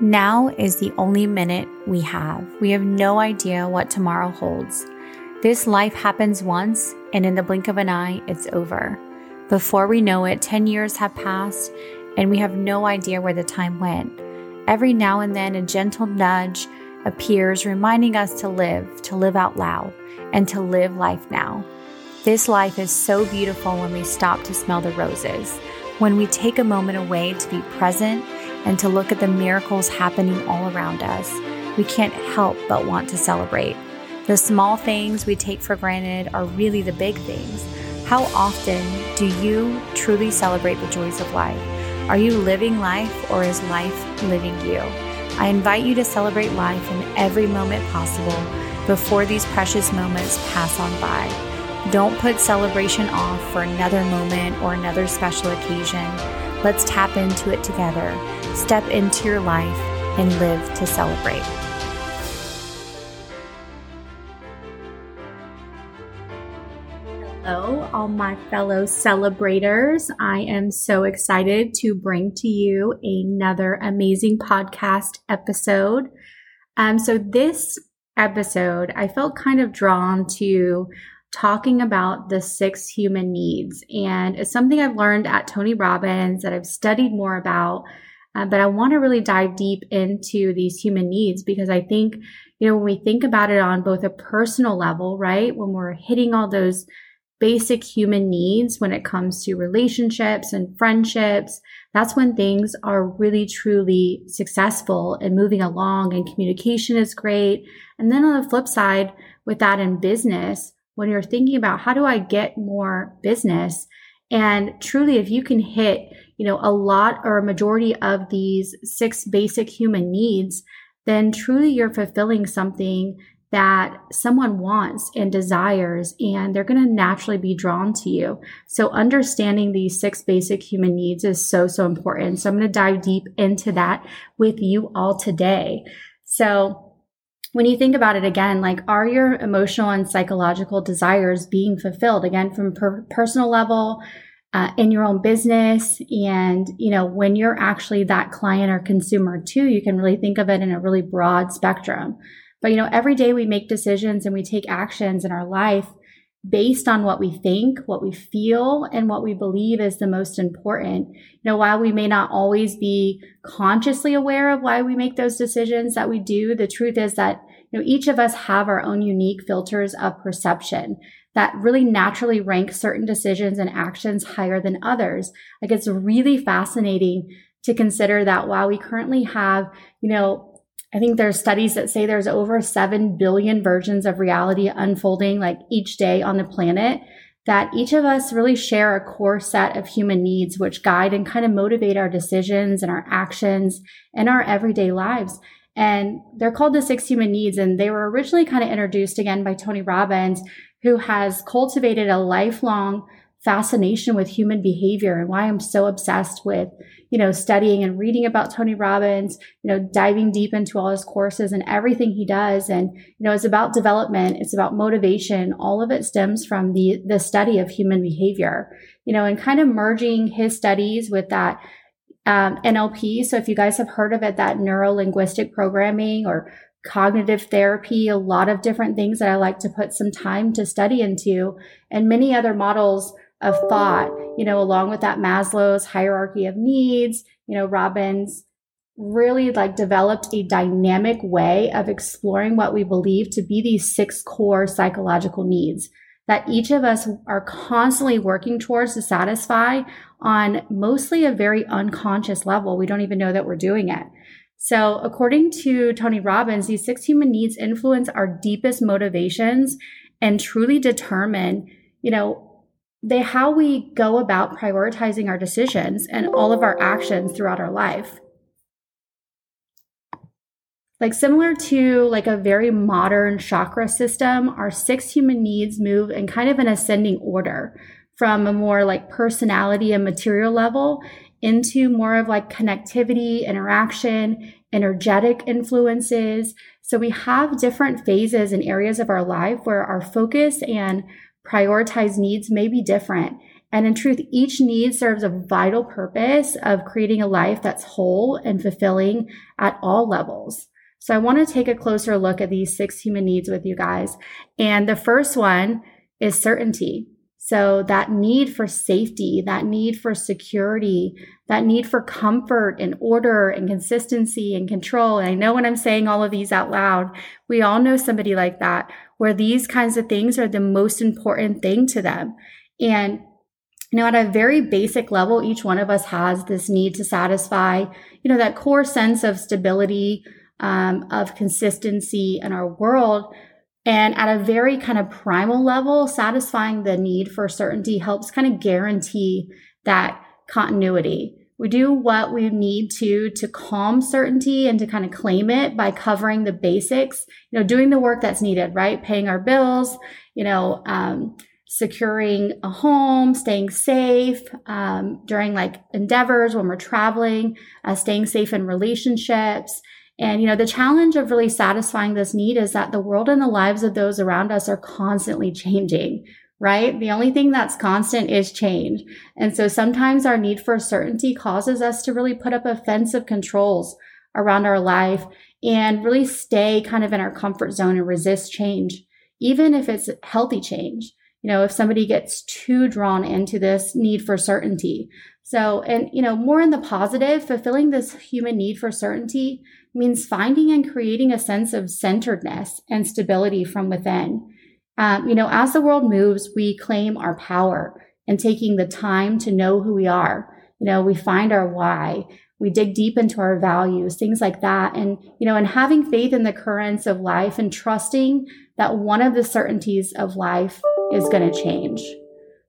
Now is the only minute we have. We have no idea what tomorrow holds. This life happens once, and in the blink of an eye, it's over. Before we know it, 10 years have passed, and we have no idea where the time went. Every now and then, a gentle nudge appears, reminding us to live, to live out loud, and to live life now. This life is so beautiful when we stop to smell the roses, when we take a moment away to be present and to look at the miracles happening all around us, we can't help but want to celebrate. The small things we take for granted are really the big things. How often do you truly celebrate the joys of life? Are you living life or is life living you? I invite you to celebrate life in every moment possible before these precious moments pass on by. Don't put celebration off for another moment or another special occasion. Let's tap into it together step into your life and live to celebrate. Hello, all my fellow celebrators. I am so excited to bring to you another amazing podcast episode. Um, so, this episode, I felt kind of drawn to talking about the six human needs. And it's something I've learned at Tony Robbins that I've studied more about uh, but I want to really dive deep into these human needs because I think, you know, when we think about it on both a personal level, right? When we're hitting all those basic human needs when it comes to relationships and friendships, that's when things are really truly successful and moving along and communication is great. And then on the flip side, with that in business, when you're thinking about how do I get more business? And truly, if you can hit you know, a lot or a majority of these six basic human needs, then truly you're fulfilling something that someone wants and desires, and they're going to naturally be drawn to you. So, understanding these six basic human needs is so, so important. So, I'm going to dive deep into that with you all today. So, when you think about it again, like, are your emotional and psychological desires being fulfilled? Again, from per- personal level, uh, in your own business. And, you know, when you're actually that client or consumer too, you can really think of it in a really broad spectrum. But, you know, every day we make decisions and we take actions in our life based on what we think, what we feel, and what we believe is the most important. You know, while we may not always be consciously aware of why we make those decisions that we do, the truth is that, you know, each of us have our own unique filters of perception that really naturally rank certain decisions and actions higher than others. Like it's really fascinating to consider that while we currently have, you know, I think there's studies that say there's over 7 billion versions of reality unfolding like each day on the planet that each of us really share a core set of human needs which guide and kind of motivate our decisions and our actions and our everyday lives. And they're called the six human needs. And they were originally kind of introduced again by Tony Robbins, who has cultivated a lifelong fascination with human behavior and why I'm so obsessed with, you know, studying and reading about Tony Robbins, you know, diving deep into all his courses and everything he does. And, you know, it's about development. It's about motivation. All of it stems from the, the study of human behavior, you know, and kind of merging his studies with that um, NLP. So if you guys have heard of it, that neuro linguistic programming or cognitive therapy, a lot of different things that I like to put some time to study into, and many other models of thought, you know, along with that Maslow's hierarchy of needs, you know, Robbins really like developed a dynamic way of exploring what we believe to be these six core psychological needs that each of us are constantly working towards to satisfy on mostly a very unconscious level. We don't even know that we're doing it. So, according to Tony Robbins, these six human needs influence our deepest motivations and truly determine, you know, they how we go about prioritizing our decisions and all of our actions throughout our life. Like similar to like a very modern chakra system, our six human needs move in kind of an ascending order from a more like personality and material level into more of like connectivity, interaction, energetic influences. So we have different phases and areas of our life where our focus and prioritized needs may be different. And in truth, each need serves a vital purpose of creating a life that's whole and fulfilling at all levels. So I want to take a closer look at these six human needs with you guys. And the first one is certainty. So that need for safety, that need for security, that need for comfort and order and consistency and control. And I know when I'm saying all of these out loud, we all know somebody like that where these kinds of things are the most important thing to them. And you know, at a very basic level, each one of us has this need to satisfy, you know, that core sense of stability, um, of consistency in our world. And at a very kind of primal level, satisfying the need for certainty helps kind of guarantee that continuity. We do what we need to to calm certainty and to kind of claim it by covering the basics, you know, doing the work that's needed, right? Paying our bills, you know, um, securing a home, staying safe um, during like endeavors when we're traveling, uh, staying safe in relationships, and, you know, the challenge of really satisfying this need is that the world and the lives of those around us are constantly changing, right? The only thing that's constant is change. And so sometimes our need for certainty causes us to really put up offensive controls around our life and really stay kind of in our comfort zone and resist change, even if it's healthy change. You know, if somebody gets too drawn into this need for certainty. So, and, you know, more in the positive, fulfilling this human need for certainty means finding and creating a sense of centeredness and stability from within. Um, you know, as the world moves, we claim our power and taking the time to know who we are. You know, we find our why. We dig deep into our values, things like that. And, you know, and having faith in the currents of life and trusting that one of the certainties of life is going to change.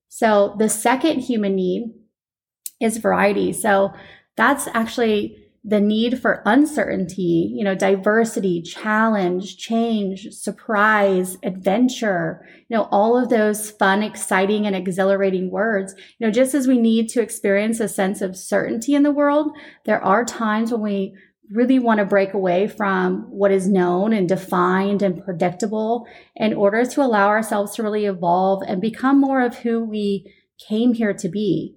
So the second human need is variety. So that's actually the need for uncertainty, you know, diversity, challenge, change, surprise, adventure, you know, all of those fun, exciting, and exhilarating words. You know, just as we need to experience a sense of certainty in the world, there are times when we really want to break away from what is known and defined and predictable in order to allow ourselves to really evolve and become more of who we came here to be,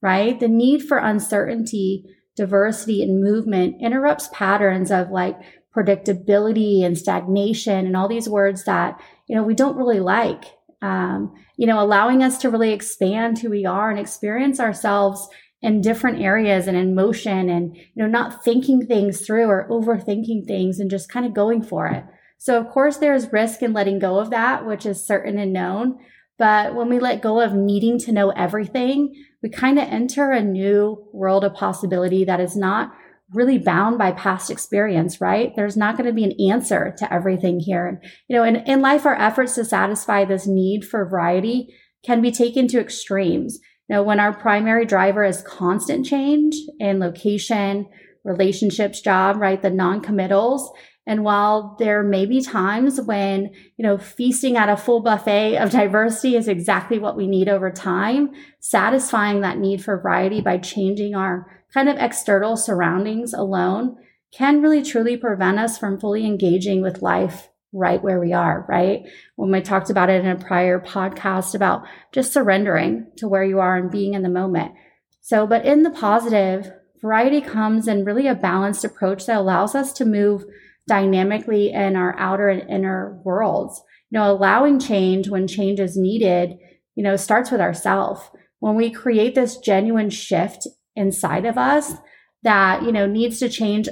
right? The need for uncertainty diversity and movement interrupts patterns of like predictability and stagnation and all these words that, you know, we don't really like. Um, you know, allowing us to really expand who we are and experience ourselves in different areas and in motion and, you know, not thinking things through or overthinking things and just kind of going for it. So of course there's risk in letting go of that, which is certain and known. But when we let go of needing to know everything, we kind of enter a new world of possibility that is not really bound by past experience, right? There's not going to be an answer to everything here. And you know, in, in life, our efforts to satisfy this need for variety can be taken to extremes. You know, when our primary driver is constant change in location, relationships, job, right? The non-committals, and while there may be times when, you know, feasting at a full buffet of diversity is exactly what we need over time, satisfying that need for variety by changing our kind of external surroundings alone can really truly prevent us from fully engaging with life right where we are, right? When we talked about it in a prior podcast about just surrendering to where you are and being in the moment. So, but in the positive, variety comes in really a balanced approach that allows us to move dynamically in our outer and inner worlds. You know, allowing change when change is needed, you know, starts with ourself. When we create this genuine shift inside of us that, you know, needs to change,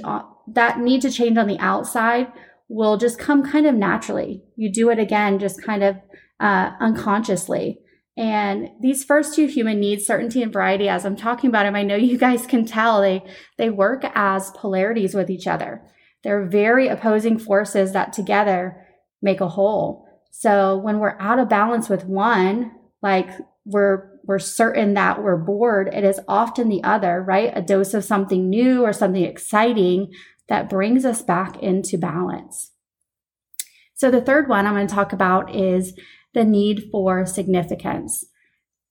that need to change on the outside will just come kind of naturally. You do it again, just kind of uh, unconsciously. And these first two human needs, certainty and variety, as I'm talking about them, I know you guys can tell they, they work as polarities with each other. They're very opposing forces that together make a whole. So when we're out of balance with one, like we're we're certain that we're bored, it is often the other, right? A dose of something new or something exciting that brings us back into balance. So the third one I'm going to talk about is the need for significance.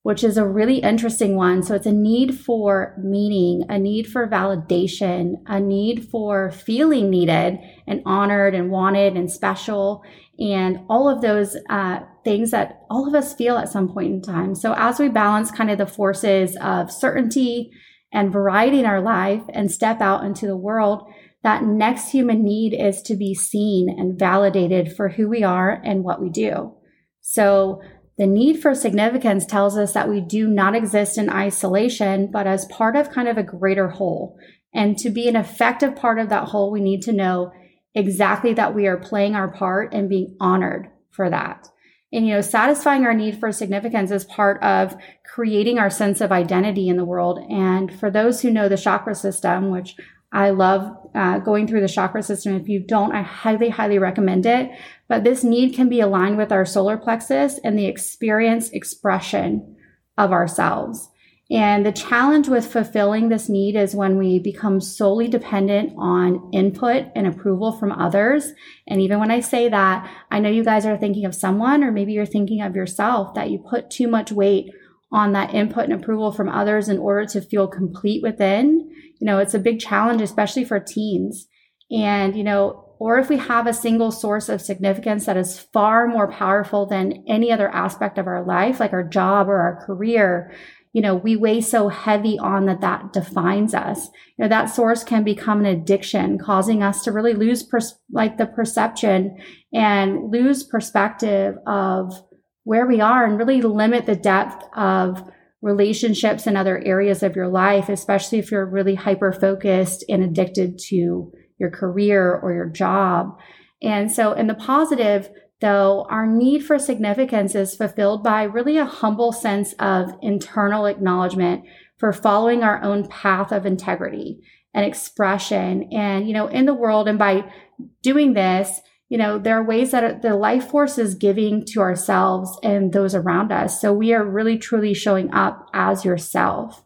Which is a really interesting one. So it's a need for meaning, a need for validation, a need for feeling needed and honored and wanted and special, and all of those uh, things that all of us feel at some point in time. So as we balance kind of the forces of certainty and variety in our life and step out into the world, that next human need is to be seen and validated for who we are and what we do. So the need for significance tells us that we do not exist in isolation, but as part of kind of a greater whole. And to be an effective part of that whole, we need to know exactly that we are playing our part and being honored for that. And, you know, satisfying our need for significance is part of creating our sense of identity in the world. And for those who know the chakra system, which I love uh, going through the chakra system. If you don't, I highly, highly recommend it. But this need can be aligned with our solar plexus and the experience expression of ourselves. And the challenge with fulfilling this need is when we become solely dependent on input and approval from others. And even when I say that, I know you guys are thinking of someone, or maybe you're thinking of yourself, that you put too much weight on that input and approval from others in order to feel complete within. You know, it's a big challenge, especially for teens. And, you know, or if we have a single source of significance that is far more powerful than any other aspect of our life, like our job or our career, you know, we weigh so heavy on that that defines us. You know, that source can become an addiction, causing us to really lose pers- like the perception and lose perspective of where we are and really limit the depth of relationships and other areas of your life, especially if you're really hyper focused and addicted to your career or your job. And so, in the positive, though, our need for significance is fulfilled by really a humble sense of internal acknowledgement for following our own path of integrity and expression. And, you know, in the world, and by doing this, you know, there are ways that the life force is giving to ourselves and those around us. So we are really truly showing up as yourself.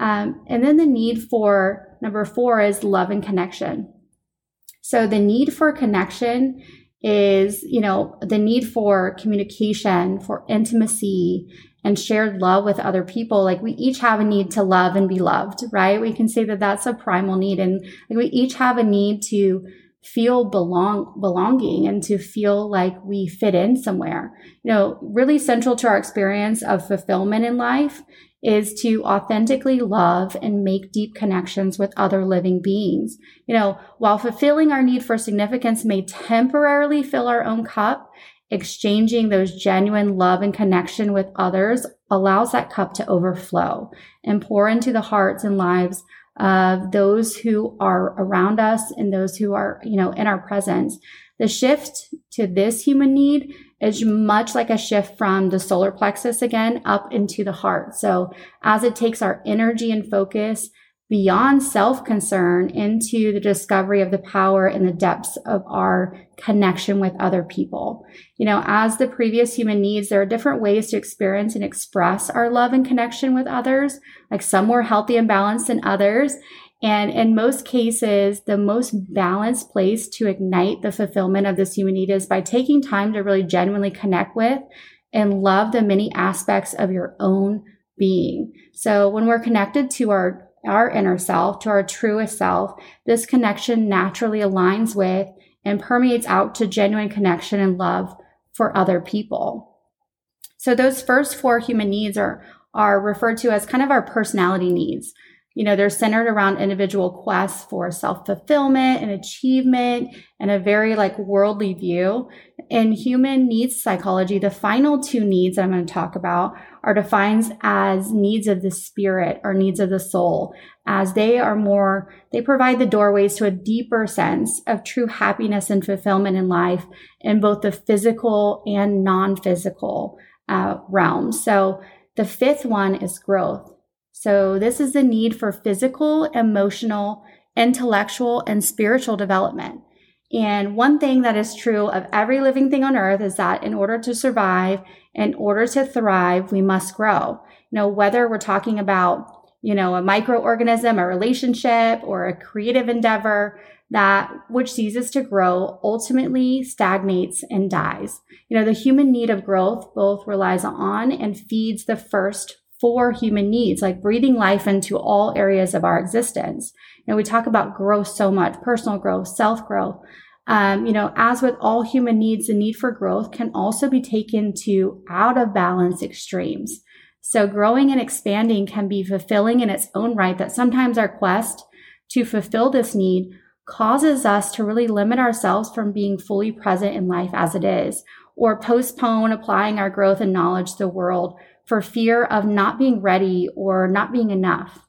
Um, and then the need for number four is love and connection. So the need for connection is, you know, the need for communication, for intimacy, and shared love with other people. Like we each have a need to love and be loved, right? We can say that that's a primal need. And like we each have a need to feel belong belonging and to feel like we fit in somewhere. You know, really central to our experience of fulfillment in life is to authentically love and make deep connections with other living beings. You know, while fulfilling our need for significance may temporarily fill our own cup, exchanging those genuine love and connection with others allows that cup to overflow and pour into the hearts and lives of those who are around us and those who are, you know, in our presence. The shift to this human need is much like a shift from the solar plexus again up into the heart. So as it takes our energy and focus beyond self concern into the discovery of the power and the depths of our connection with other people. You know, as the previous human needs, there are different ways to experience and express our love and connection with others, like some more healthy and balanced than others. And in most cases, the most balanced place to ignite the fulfillment of this human need is by taking time to really genuinely connect with and love the many aspects of your own being. So when we're connected to our our inner self, to our truest self, this connection naturally aligns with and permeates out to genuine connection and love for other people. So those first four human needs are, are referred to as kind of our personality needs. You know, they're centered around individual quests for self fulfillment and achievement and a very like worldly view. In human needs psychology, the final two needs I'm going to talk about are defined as needs of the spirit or needs of the soul, as they are more, they provide the doorways to a deeper sense of true happiness and fulfillment in life in both the physical and non physical uh, realms. So the fifth one is growth. So, this is the need for physical, emotional, intellectual, and spiritual development. And one thing that is true of every living thing on earth is that in order to survive, in order to thrive, we must grow. You know, whether we're talking about you know, a microorganism, a relationship, or a creative endeavor that which ceases to grow ultimately stagnates and dies. You know, the human need of growth both relies on and feeds the first four human needs, like breathing life into all areas of our existence. You know, we talk about growth so much, personal growth, self growth. Um, you know, as with all human needs, the need for growth can also be taken to out of balance extremes. So growing and expanding can be fulfilling in its own right that sometimes our quest to fulfill this need causes us to really limit ourselves from being fully present in life as it is or postpone applying our growth and knowledge to the world for fear of not being ready or not being enough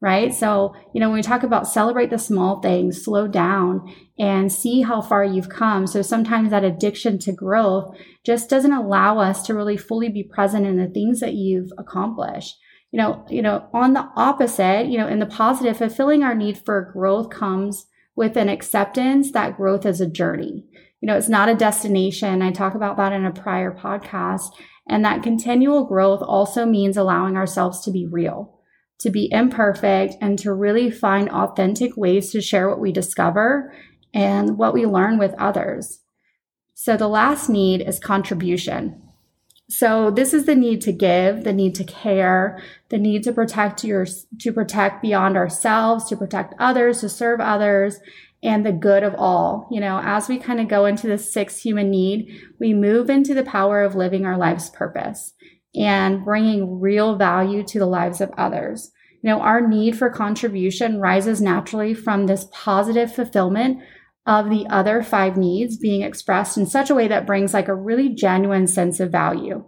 right? So, you know, when we talk about celebrate the small things, slow down and see how far you've come. So sometimes that addiction to growth just doesn't allow us to really fully be present in the things that you've accomplished. You know, you know, on the opposite, you know, in the positive, fulfilling our need for growth comes with an acceptance that growth is a journey. You know, it's not a destination. I talk about that in a prior podcast. And that continual growth also means allowing ourselves to be real to be imperfect and to really find authentic ways to share what we discover and what we learn with others. So the last need is contribution. So this is the need to give, the need to care, the need to protect your to protect beyond ourselves, to protect others, to serve others, and the good of all. You know, as we kind of go into the sixth human need, we move into the power of living our life's purpose and bringing real value to the lives of others. You know, our need for contribution rises naturally from this positive fulfillment of the other five needs being expressed in such a way that brings like a really genuine sense of value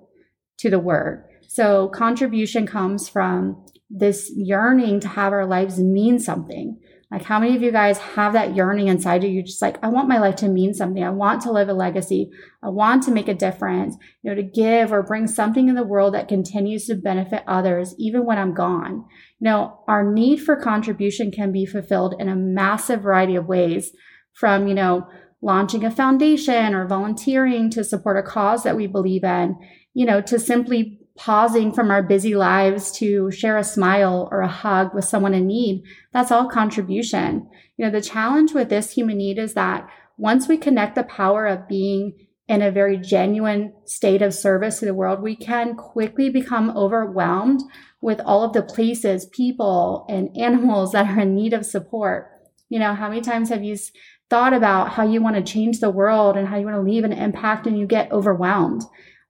to the word. So contribution comes from this yearning to have our lives mean something, like, how many of you guys have that yearning inside you? You're just like, I want my life to mean something. I want to live a legacy. I want to make a difference, you know, to give or bring something in the world that continues to benefit others, even when I'm gone. You know, our need for contribution can be fulfilled in a massive variety of ways from, you know, launching a foundation or volunteering to support a cause that we believe in, you know, to simply pausing from our busy lives to share a smile or a hug with someone in need, that's all contribution. You know, the challenge with this human need is that once we connect the power of being in a very genuine state of service to the world, we can quickly become overwhelmed with all of the places, people, and animals that are in need of support. You know, how many times have you thought about how you want to change the world and how you want to leave an impact and you get overwhelmed?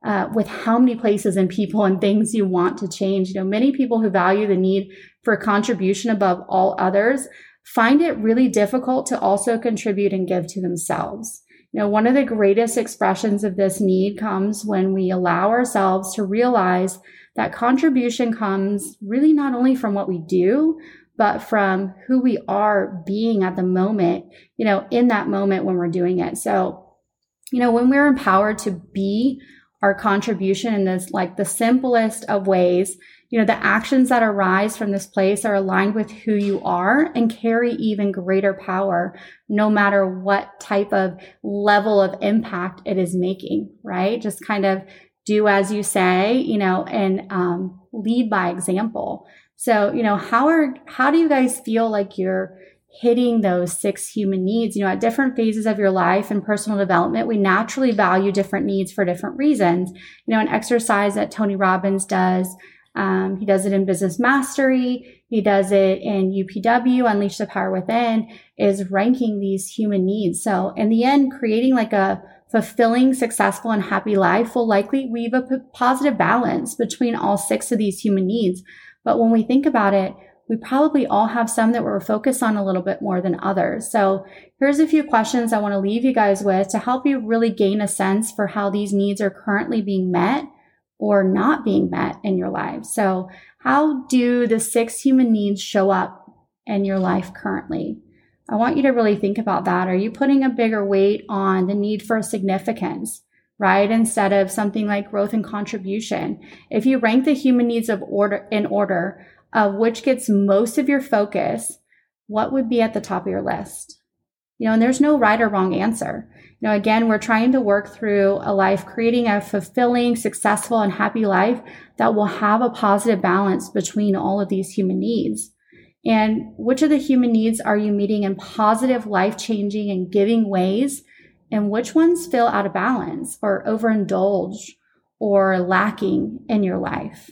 Uh, with how many places and people and things you want to change. You know, many people who value the need for contribution above all others find it really difficult to also contribute and give to themselves. You know, one of the greatest expressions of this need comes when we allow ourselves to realize that contribution comes really not only from what we do, but from who we are being at the moment, you know, in that moment when we're doing it. So, you know, when we're empowered to be our contribution in this like the simplest of ways you know the actions that arise from this place are aligned with who you are and carry even greater power no matter what type of level of impact it is making right? Just kind of do as you say you know and um, lead by example. So you know how are how do you guys feel like you're hitting those six human needs. You know, at different phases of your life and personal development, we naturally value different needs for different reasons. You know, an exercise that Tony Robbins does, um, he does it in Business Mastery, he does it in UPW, Unleash the Power Within, is ranking these human needs. So, in the end, creating like a fulfilling, successful, and happy life will likely weave a p- positive balance between all six of these human needs. But when we think about it, we probably all have some that we're focused on a little bit more than others. So here's a few questions I want to leave you guys with to help you really gain a sense for how these needs are currently being met or not being met in your life. So how do the six human needs show up in your life currently? I want you to really think about that. Are you putting a bigger weight on the need for significance? right? Instead of something like growth and contribution. If you rank the human needs of order in order, of which gets most of your focus, what would be at the top of your list? You know, and there's no right or wrong answer. You know, again, we're trying to work through a life, creating a fulfilling, successful, and happy life that will have a positive balance between all of these human needs. And which of the human needs are you meeting in positive, life changing, and giving ways? And which ones feel out of balance or overindulge or lacking in your life?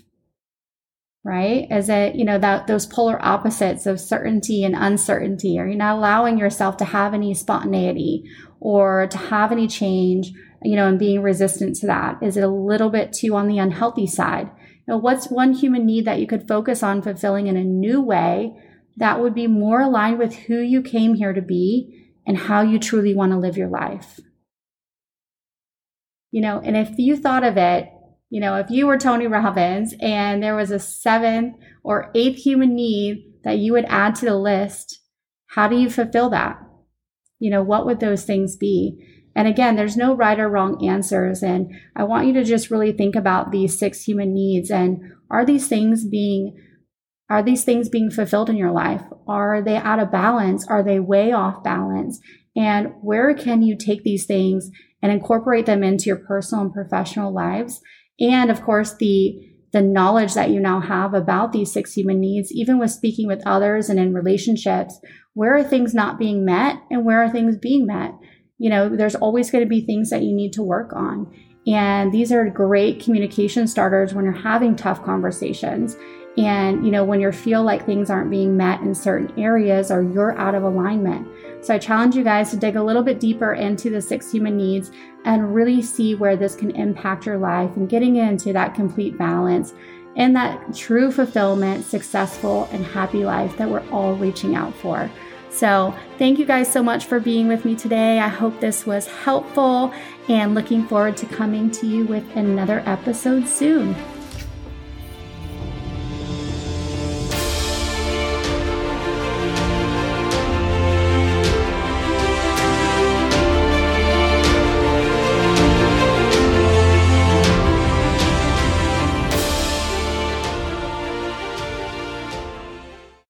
Right? Is it, you know, that those polar opposites of certainty and uncertainty? Are you not allowing yourself to have any spontaneity or to have any change, you know, and being resistant to that? Is it a little bit too on the unhealthy side? You know, what's one human need that you could focus on fulfilling in a new way that would be more aligned with who you came here to be and how you truly want to live your life? You know, and if you thought of it, you know, if you were Tony Robbins and there was a seventh or eighth human need that you would add to the list, how do you fulfill that? You know, what would those things be? And again, there's no right or wrong answers. And I want you to just really think about these six human needs and are these things being are these things being fulfilled in your life? Are they out of balance? Are they way off balance? And where can you take these things and incorporate them into your personal and professional lives? And of course, the the knowledge that you now have about these six human needs, even with speaking with others and in relationships, where are things not being met and where are things being met? you know, there's always going to be things that you need to work on. And these are great communication starters when you're having tough conversations. And, you know, when you feel like things aren't being met in certain areas or you're out of alignment. So I challenge you guys to dig a little bit deeper into the six human needs and really see where this can impact your life and getting into that complete balance and that true fulfillment, successful, and happy life that we're all reaching out for. So, thank you guys so much for being with me today. I hope this was helpful and looking forward to coming to you with another episode soon.